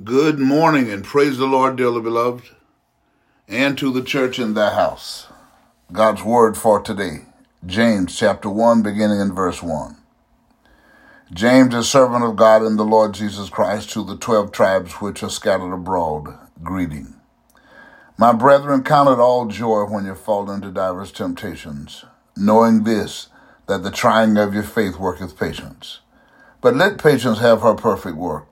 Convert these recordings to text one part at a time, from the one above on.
Good morning and praise the Lord, dearly beloved, and to the church in thy house. God's word for today, James chapter 1, beginning in verse 1. James, a servant of God and the Lord Jesus Christ, to the twelve tribes which are scattered abroad, greeting. My brethren, count it all joy when you fall into divers temptations, knowing this, that the trying of your faith worketh patience. But let patience have her perfect work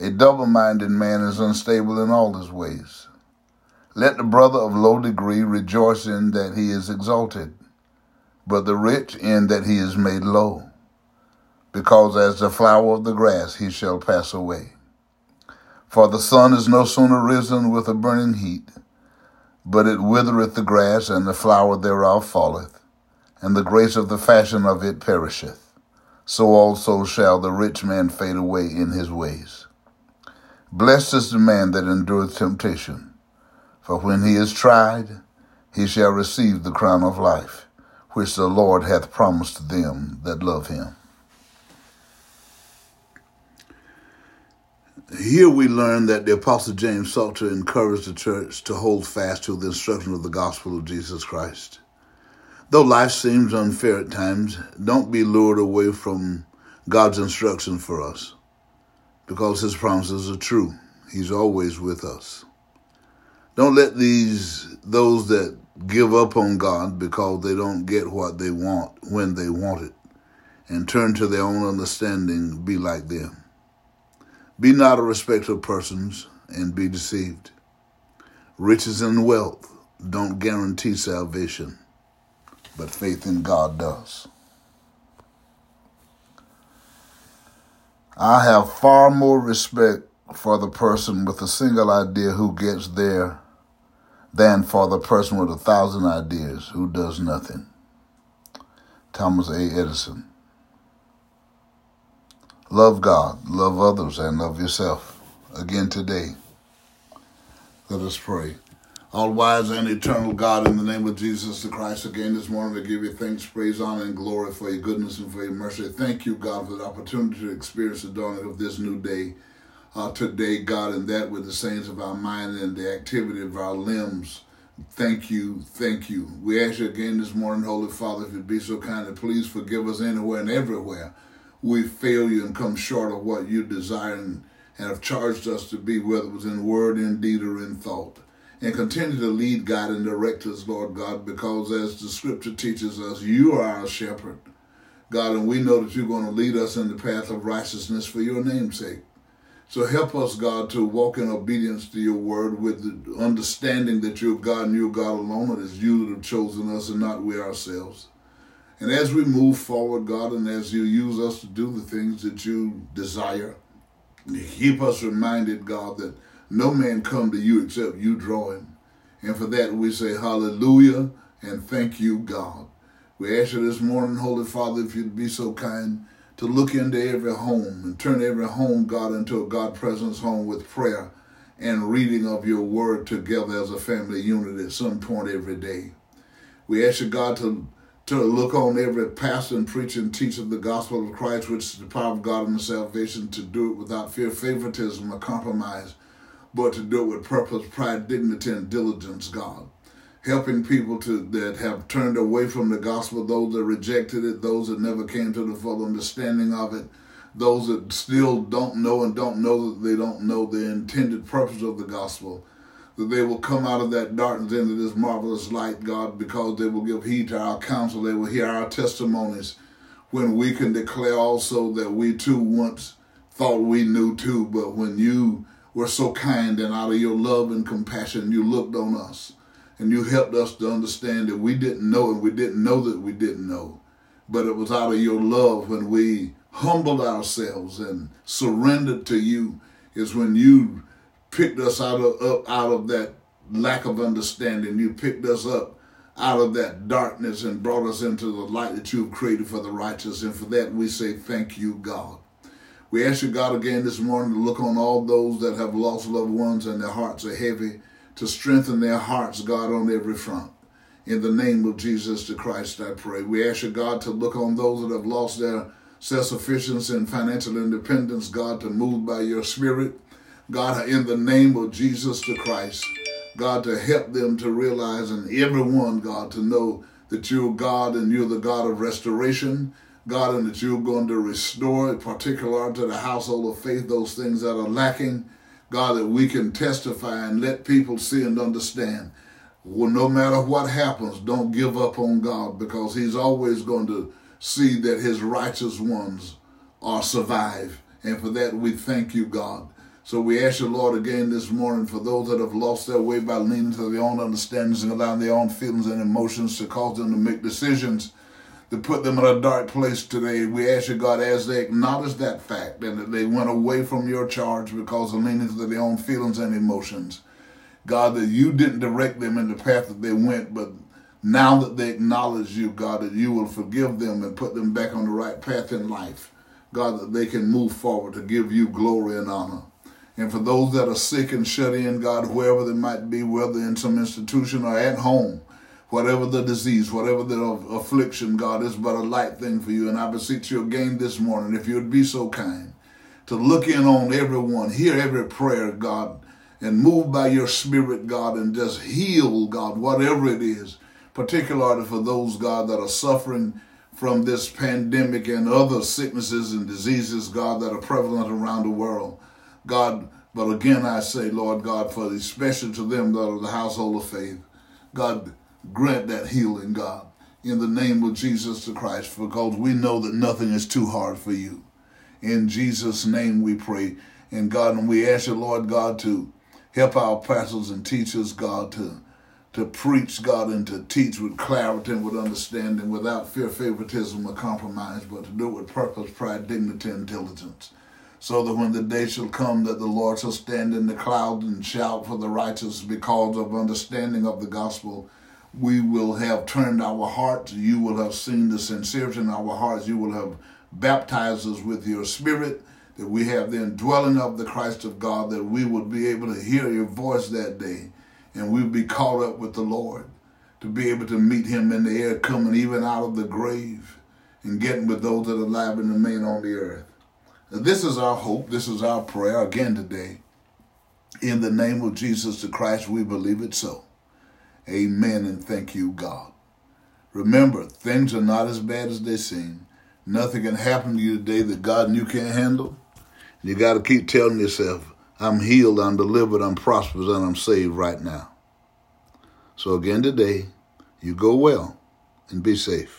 A double minded man is unstable in all his ways. Let the brother of low degree rejoice in that he is exalted, but the rich in that he is made low, because as the flower of the grass he shall pass away. For the sun is no sooner risen with a burning heat, but it withereth the grass, and the flower thereof falleth, and the grace of the fashion of it perisheth. So also shall the rich man fade away in his ways. Blessed is the man that endureth temptation, for when he is tried, he shall receive the crown of life, which the Lord hath promised them that love him. Here we learn that the Apostle James sought to encourage the church to hold fast to the instruction of the gospel of Jesus Christ. Though life seems unfair at times, don't be lured away from God's instruction for us because his promises are true. He's always with us. Don't let these those that give up on God because they don't get what they want when they want it and turn to their own understanding be like them. Be not a respecter of persons and be deceived. Riches and wealth don't guarantee salvation, but faith in God does. I have far more respect for the person with a single idea who gets there than for the person with a thousand ideas who does nothing. Thomas A. Edison. Love God, love others, and love yourself. Again today, let us pray. All wise and eternal God, in the name of Jesus the Christ, again this morning to give you thanks, praise, honor, and glory for your goodness and for your mercy. Thank you, God, for the opportunity to experience the dawning of this new day. Uh, today, God, and that with the saints of our mind and the activity of our limbs. Thank you, thank you. We ask you again this morning, Holy Father, if you'd be so kind to please forgive us anywhere and everywhere we fail you and come short of what you desire and, and have charged us to be, whether it was in word, in deed, or in thought and continue to lead God and direct us, Lord God, because as the scripture teaches us, you are our shepherd, God, and we know that you're going to lead us in the path of righteousness for your name's sake. So help us, God, to walk in obedience to your word with the understanding that you're God and you're God alone, and it's you that have chosen us and not we ourselves. And as we move forward, God, and as you use us to do the things that you desire, keep us reminded, God, that no man come to you except you draw him. And for that we say hallelujah and thank you, God. We ask you this morning, Holy Father, if you'd be so kind to look into every home and turn every home, God, into a God presence home with prayer and reading of your word together as a family unit at some point every day. We ask you, God, to, to look on every pastor and preacher and teach of the gospel of Christ, which is the power of God and the salvation, to do it without fear, favoritism, or compromise but to do it with purpose, pride, dignity, and diligence, God. Helping people to that have turned away from the gospel, those that rejected it, those that never came to the full understanding of it, those that still don't know and don't know that they don't know the intended purpose of the gospel, that they will come out of that darkness into this marvelous light, God, because they will give heed to our counsel, they will hear our testimonies, when we can declare also that we too once thought we knew too, but when you were so kind and out of your love and compassion, you looked on us and you helped us to understand that we didn't know and we didn't know that we didn't know. But it was out of your love when we humbled ourselves and surrendered to you is when you picked us out of up out of that lack of understanding. You picked us up out of that darkness and brought us into the light that you have created for the righteous. And for that we say thank you, God. We ask you, God, again this morning to look on all those that have lost loved ones and their hearts are heavy, to strengthen their hearts, God, on every front. In the name of Jesus the Christ, I pray. We ask you, God, to look on those that have lost their self-sufficiency and financial independence, God, to move by your spirit. God, in the name of Jesus the Christ, God, to help them to realize and everyone, God, to know that you're God and you're the God of restoration. God, and that you're going to restore, in particular to the household of faith, those things that are lacking. God, that we can testify and let people see and understand. Well, no matter what happens, don't give up on God because He's always going to see that His righteous ones are survive. And for that, we thank you, God. So we ask you, Lord, again this morning for those that have lost their way by leaning to their own understandings and allowing their own feelings and emotions to cause them to make decisions to put them in a dark place today. We ask you, God, as they acknowledge that fact and that they went away from your charge because of leaning to their own feelings and emotions. God, that you didn't direct them in the path that they went, but now that they acknowledge you, God, that you will forgive them and put them back on the right path in life. God, that they can move forward to give you glory and honor. And for those that are sick and shut in, God, wherever they might be, whether in some institution or at home, whatever the disease, whatever the affliction, God, is but a light thing for you. And I beseech you again this morning, if you would be so kind, to look in on everyone, hear every prayer, God, and move by your spirit, God, and just heal, God, whatever it is, particularly for those, God, that are suffering from this pandemic and other sicknesses and diseases, God, that are prevalent around the world. God, but again I say, Lord God, for especially to them that are the household of faith, God, grant that healing, God, in the name of Jesus the Christ, because we know that nothing is too hard for you. In Jesus' name we pray. And God, and we ask you, Lord God, to help our pastors and teachers, God, to to preach, God, and to teach with clarity and with understanding, without fear, favoritism, or compromise, but to do it with purpose, pride, dignity, and diligence so that when the day shall come that the Lord shall stand in the cloud and shout for the righteous because of understanding of the gospel, we will have turned our hearts. You will have seen the sincerity in our hearts. You will have baptized us with your spirit, that we have the indwelling of the Christ of God, that we would be able to hear your voice that day, and we'll be caught up with the Lord to be able to meet him in the air, coming even out of the grave and getting with those that are alive and remain on the earth. This is our hope. This is our prayer again today. In the name of Jesus the Christ, we believe it so. Amen and thank you, God. Remember, things are not as bad as they seem. Nothing can happen to you today that God and you can't handle. You got to keep telling yourself, I'm healed, I'm delivered, I'm prosperous, and I'm saved right now. So again today, you go well and be safe.